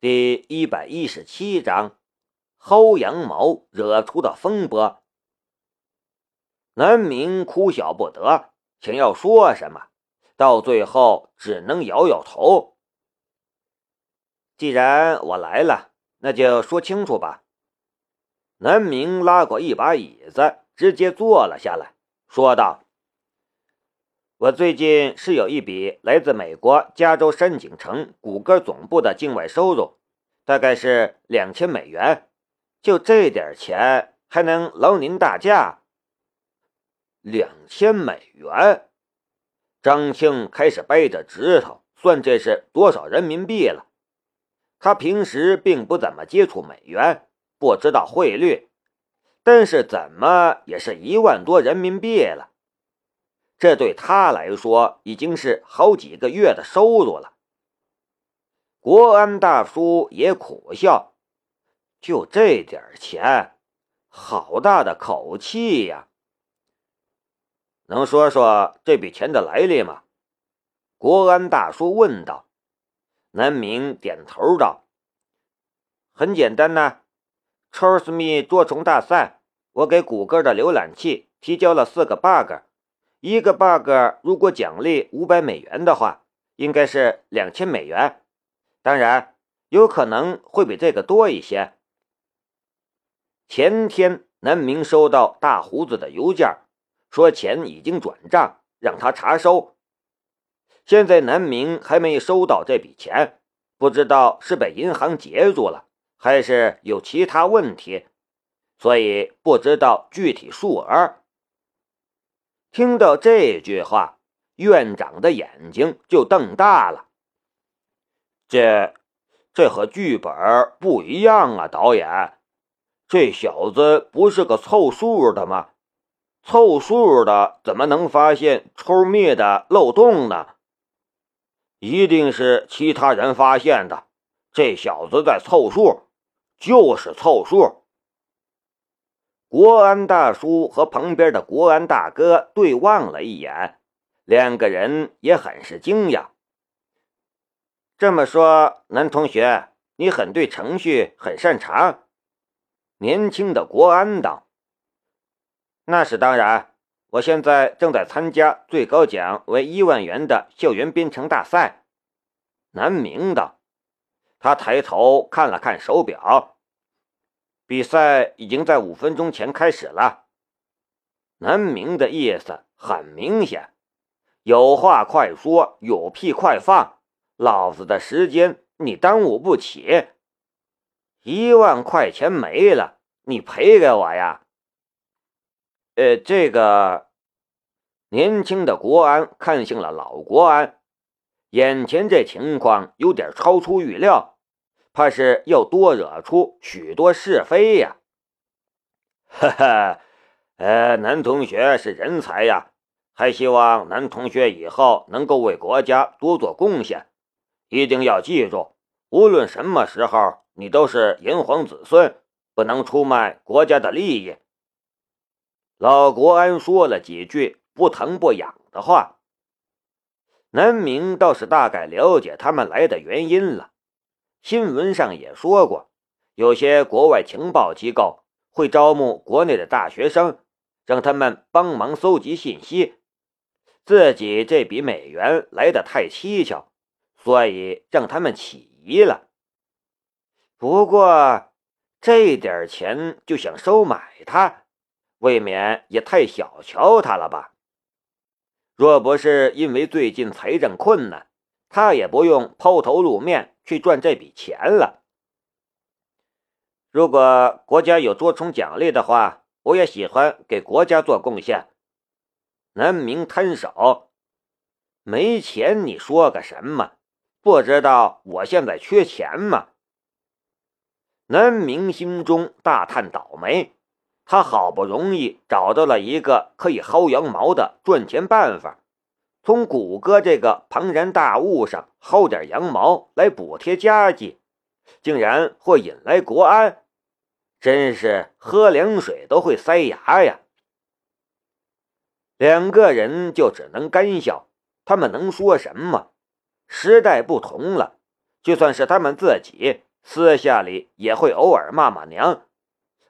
第一百一十七章，薅羊毛惹出的风波。南明哭笑不得，想要说什么，到最后只能摇摇头。既然我来了，那就说清楚吧。南明拉过一把椅子，直接坐了下来，说道。我最近是有一笔来自美国加州山景城谷歌总部的境外收入，大概是两千美元。就这点钱还能劳您大驾？两千美元？张庆开始掰着指头算这是多少人民币了。他平时并不怎么接触美元，不知道汇率，但是怎么也是一万多人民币了。这对他来说已经是好几个月的收入了。国安大叔也苦笑：“就这点钱，好大的口气呀！”能说说这笔钱的来历吗？国安大叔问道。南明点头道：“很简单呐，Charles Me 捉虫大赛，我给谷歌的浏览器提交了四个 bug。”一个 bug 如果奖励五百美元的话，应该是两千美元。当然，有可能会比这个多一些。前天南明收到大胡子的邮件，说钱已经转账，让他查收。现在南明还没收到这笔钱，不知道是被银行截住了，还是有其他问题，所以不知道具体数额。听到这句话，院长的眼睛就瞪大了。这，这和剧本不一样啊！导演，这小子不是个凑数的吗？凑数的怎么能发现抽灭的漏洞呢？一定是其他人发现的。这小子在凑数，就是凑数。国安大叔和旁边的国安大哥对望了一眼，两个人也很是惊讶。这么说，男同学，你很对程序很擅长？年轻的国安道：“那是当然，我现在正在参加最高奖为一万元的校园编程大赛。”南明道，他抬头看了看手表。比赛已经在五分钟前开始了。南明的意思很明显，有话快说，有屁快放，老子的时间你耽误不起。一万块钱没了，你赔给我呀？呃，这个年轻的国安看向了老国安，眼前这情况有点超出预料。怕是要多惹出许多是非呀！哈哈，呃，男同学是人才呀，还希望男同学以后能够为国家多做贡献。一定要记住，无论什么时候，你都是炎黄子孙，不能出卖国家的利益。老国安说了几句不疼不痒的话，南明倒是大概了解他们来的原因了。新闻上也说过，有些国外情报机构会招募国内的大学生，让他们帮忙搜集信息。自己这笔美元来的太蹊跷，所以让他们起疑了。不过这点钱就想收买他，未免也太小瞧他了吧？若不是因为最近财政困难，他也不用抛头露面。去赚这笔钱了。如果国家有多重奖励的话，我也喜欢给国家做贡献。南明摊手，没钱你说个什么？不知道我现在缺钱吗？南明心中大叹倒霉，他好不容易找到了一个可以薅羊毛的赚钱办法。从谷歌这个庞然大物上薅点羊毛来补贴家计，竟然会引来国安，真是喝凉水都会塞牙呀！两个人就只能干笑，他们能说什么？时代不同了，就算是他们自己私下里也会偶尔骂骂娘，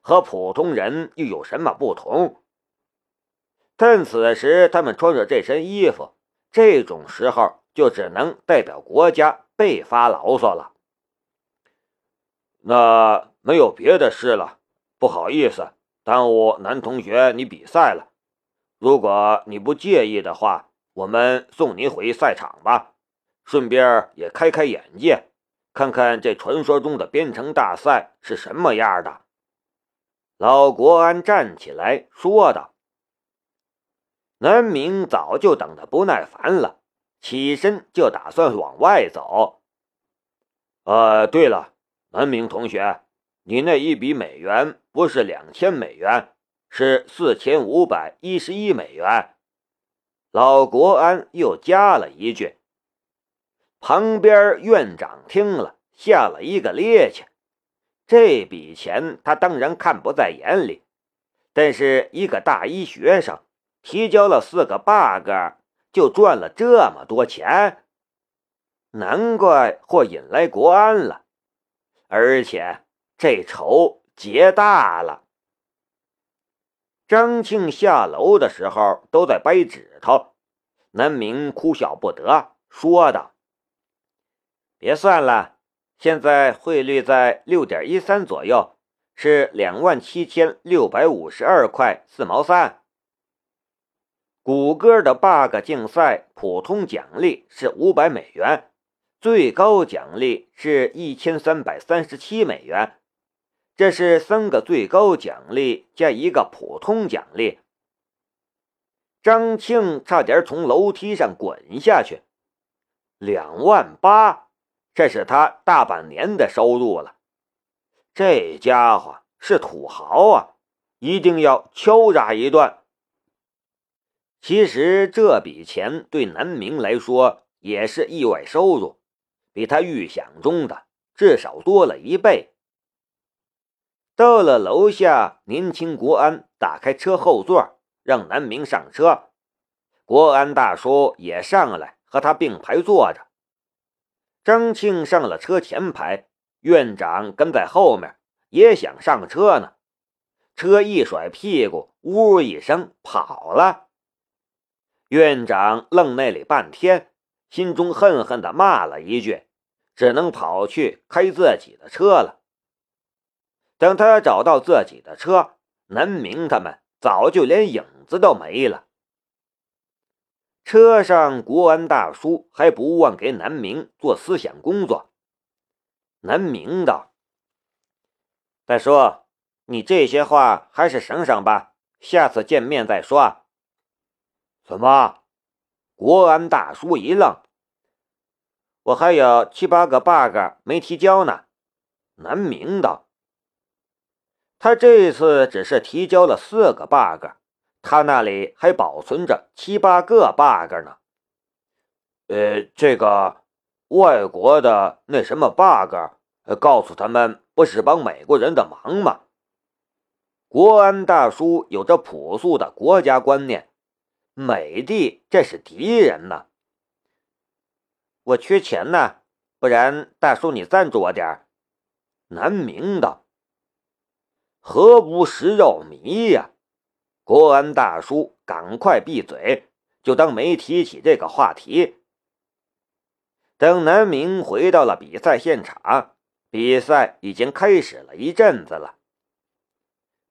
和普通人又有什么不同？但此时他们穿着这身衣服，这种时候就只能代表国家被发牢骚了。那没有别的事了，不好意思，耽误男同学你比赛了。如果你不介意的话，我们送你回赛场吧。顺便也开开眼界，看看这传说中的编程大赛是什么样的。老国安站起来说道：“南明早就等得不耐烦了，起身就打算往外走。呃，对了，南明同学，你那一笔美元不是两千美元，是四千五百一十一美元。”老国安又加了一句。旁边院长听了，吓了一个趔趄。这笔钱他当然看不在眼里，但是一个大一学生提交了四个 bug，就赚了这么多钱，难怪会引来国安了。而且这仇结大了。张庆下楼的时候都在掰指头，南明哭笑不得，说道。别算了，现在汇率在六点一三左右，是两万七千六百五十二块四毛三。谷歌的 bug 竞赛普通奖励是五百美元，最高奖励是一千三百三十七美元。这是三个最高奖励加一个普通奖励。张庆差点从楼梯上滚下去，两万八。这是他大半年的收入了，这家伙是土豪啊，一定要敲诈一段。其实这笔钱对南明来说也是意外收入，比他预想中的至少多了一倍。到了楼下，年轻国安打开车后座，让南明上车，国安大叔也上来和他并排坐着。张庆上了车前排，院长跟在后面，也想上车呢。车一甩屁股，呜一声跑了。院长愣那里半天，心中恨恨地骂了一句，只能跑去开自己的车了。等他找到自己的车，南明他们早就连影子都没了。车上，国安大叔还不忘给南明做思想工作。南明道：“大叔，你这些话还是省省吧，下次见面再说。”怎么？国安大叔一愣：“我还有七八个 bug 没提交呢。”南明道：“他这次只是提交了四个 bug。”他那里还保存着七八个 bug 呢。呃，这个外国的那什么 bug，告诉他们不是帮美国人的忙吗？国安大叔有着朴素的国家观念，美帝这是敌人呢。我缺钱呢，不然大叔你赞助我点南明道，何不食肉糜呀？国安大叔，赶快闭嘴，就当没提起这个话题。等南明回到了比赛现场，比赛已经开始了一阵子了。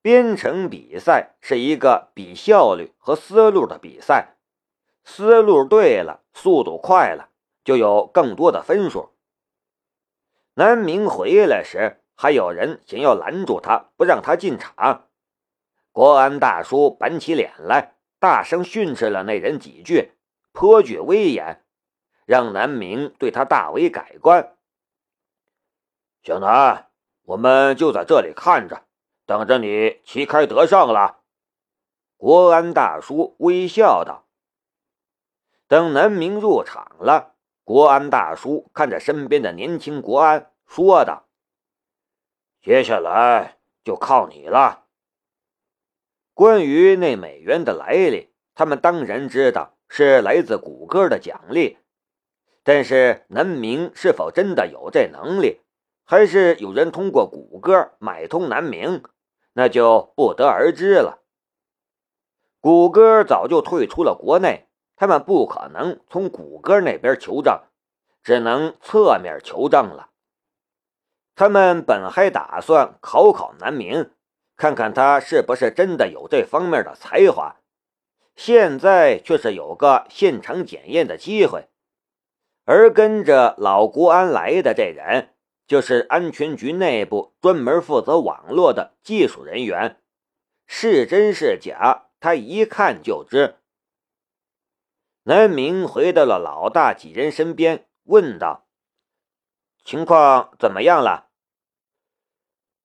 编程比赛是一个比效率和思路的比赛，思路对了，速度快了，就有更多的分数。南明回来时，还有人想要拦住他，不让他进场。国安大叔板起脸来，大声训斥了那人几句，颇具威严，让南明对他大为改观。小南，我们就在这里看着，等着你旗开得胜了。国安大叔微笑道。等南明入场了，国安大叔看着身边的年轻国安，说道：“接下来就靠你了。”关于那美元的来历，他们当然知道是来自谷歌的奖励，但是南明是否真的有这能力，还是有人通过谷歌买通南明，那就不得而知了。谷歌早就退出了国内，他们不可能从谷歌那边求证，只能侧面求证了。他们本还打算考考南明，看看他是不是真的有这方面的才华，现在却是有个现场检验的机会。而跟着老国安来的这人。就是安全局内部专门负责网络的技术人员，是真是假，他一看就知。南明回到了老大几人身边，问道：“情况怎么样了？”“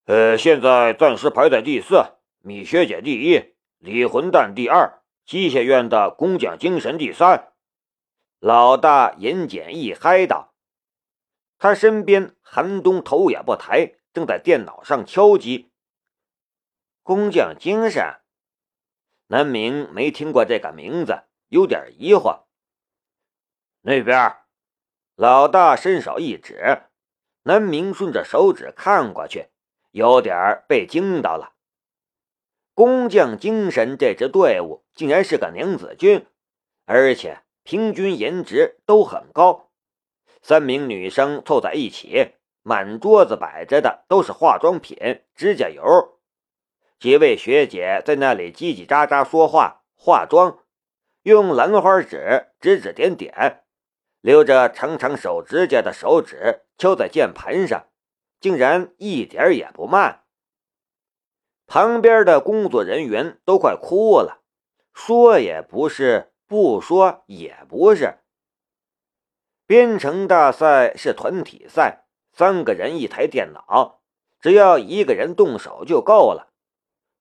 呃，现在暂时排在第四，米学姐第一，李混蛋第二，机械院的工匠精神第三。”老大言简意赅道。他身边，韩东头也不抬，正在电脑上敲击。工匠精神，南明没听过这个名字，有点疑惑。那边，老大伸手一指，南明顺着手指看过去，有点被惊到了。工匠精神这支队伍竟然是个娘子军，而且平均颜值都很高。三名女生凑在一起，满桌子摆着的都是化妆品、指甲油。几位学姐在那里叽叽喳喳说话、化妆，用兰花指指指点点，留着长长手指甲的手指敲在键盘上，竟然一点也不慢。旁边的工作人员都快哭了，说也不是，不说也不是。编程大赛是团体赛，三个人一台电脑，只要一个人动手就够了。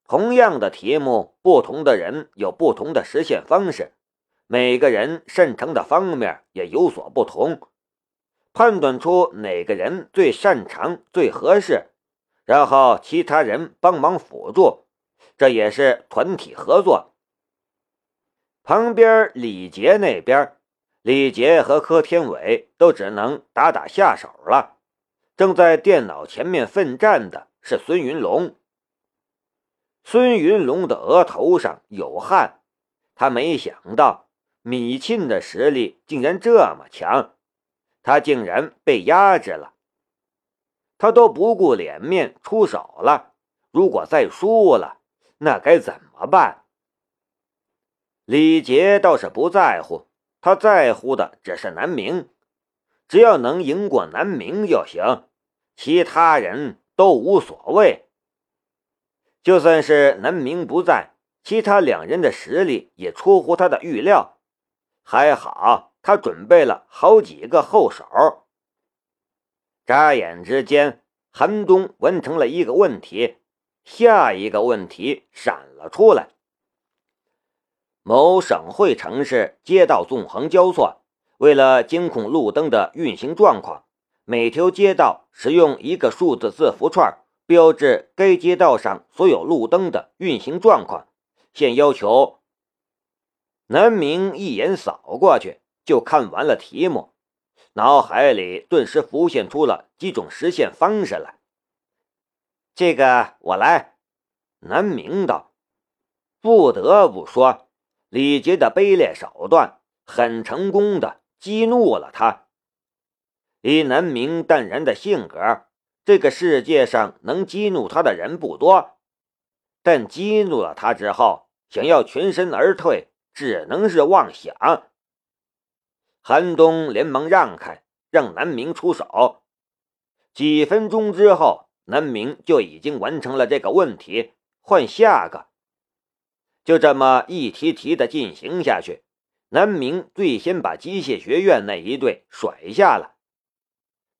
同样的题目，不同的人有不同的实现方式，每个人擅长的方面也有所不同。判断出哪个人最擅长、最合适，然后其他人帮忙辅助，这也是团体合作。旁边李杰那边。李杰和柯天伟都只能打打下手了。正在电脑前面奋战的是孙云龙。孙云龙的额头上有汗，他没想到米沁的实力竟然这么强，他竟然被压制了。他都不顾脸面出手了，如果再输了，那该怎么办？李杰倒是不在乎。他在乎的只是南明，只要能赢过南明就行，其他人都无所谓。就算是南明不在，其他两人的实力也出乎他的预料。还好，他准备了好几个后手。眨眼之间，韩东完成了一个问题，下一个问题闪了出来。某省会城市街道纵横交错，为了监控路灯的运行状况，每条街道使用一个数字字符串标志该街道上所有路灯的运行状况。现要求。南明一眼扫过去就看完了题目，脑海里顿时浮现出了几种实现方式来。这个我来。南明道，不得不说。李杰的卑劣手段很成功的激怒了他。以南明淡然的性格，这个世界上能激怒他的人不多。但激怒了他之后，想要全身而退，只能是妄想。韩东连忙让开，让南明出手。几分钟之后，南明就已经完成了这个问题，换下个。就这么一题题的进行下去，南明最先把机械学院那一队甩下了。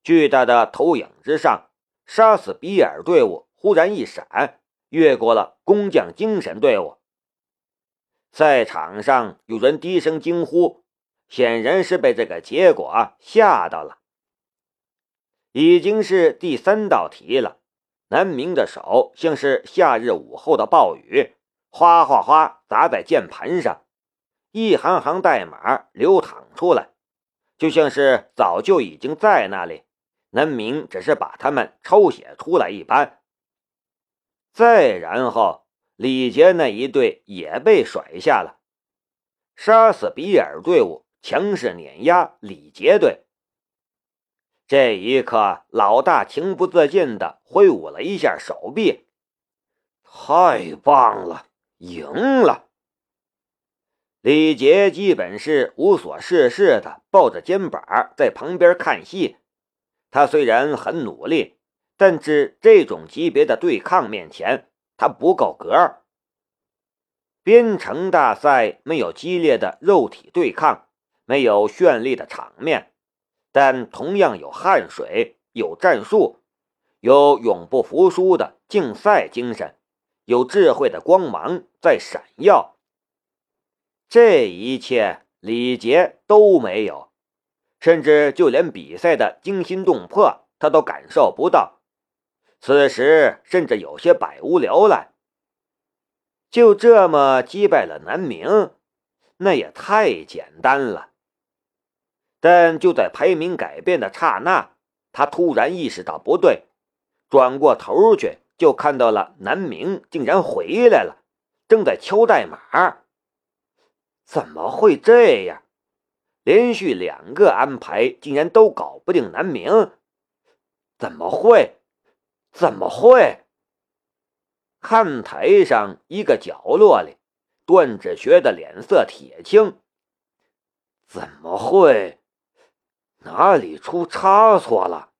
巨大的投影之上，杀死比尔队伍忽然一闪，越过了工匠精神队伍。赛场上有人低声惊呼，显然是被这个结果吓到了。已经是第三道题了，南明的手像是夏日午后的暴雨。哗哗哗砸在键盘上，一行行代码流淌出来，就像是早就已经在那里，南明只是把它们抄写出来一般。再然后，李杰那一队也被甩下了，杀死比尔队伍强势碾压李杰队。这一刻，老大情不自禁的挥舞了一下手臂，太棒了，赢了！李杰基本是无所事事的，抱着肩膀在旁边看戏。他虽然很努力，但是这种级别的对抗面前，他不够格。编程大赛没有激烈的肉体对抗，没有绚丽的场面，但同样有汗水，有战术，有永不服输的竞赛精神，有智慧的光芒在闪耀。这一切，李杰都没有，甚至就连比赛的惊心动魄，他都感受不到。此时，甚至有些百无聊赖。就这么击败了南明，那也太简单了。但就在排名改变的刹那，他突然意识到不对，转过头去，就看到了南明竟然回来了，正在敲代码。怎么会这样？连续两个安排竟然都搞不定南明，怎么会？怎么会？看台上一个角落里，段志学的脸色铁青。怎么会？哪里出差错了？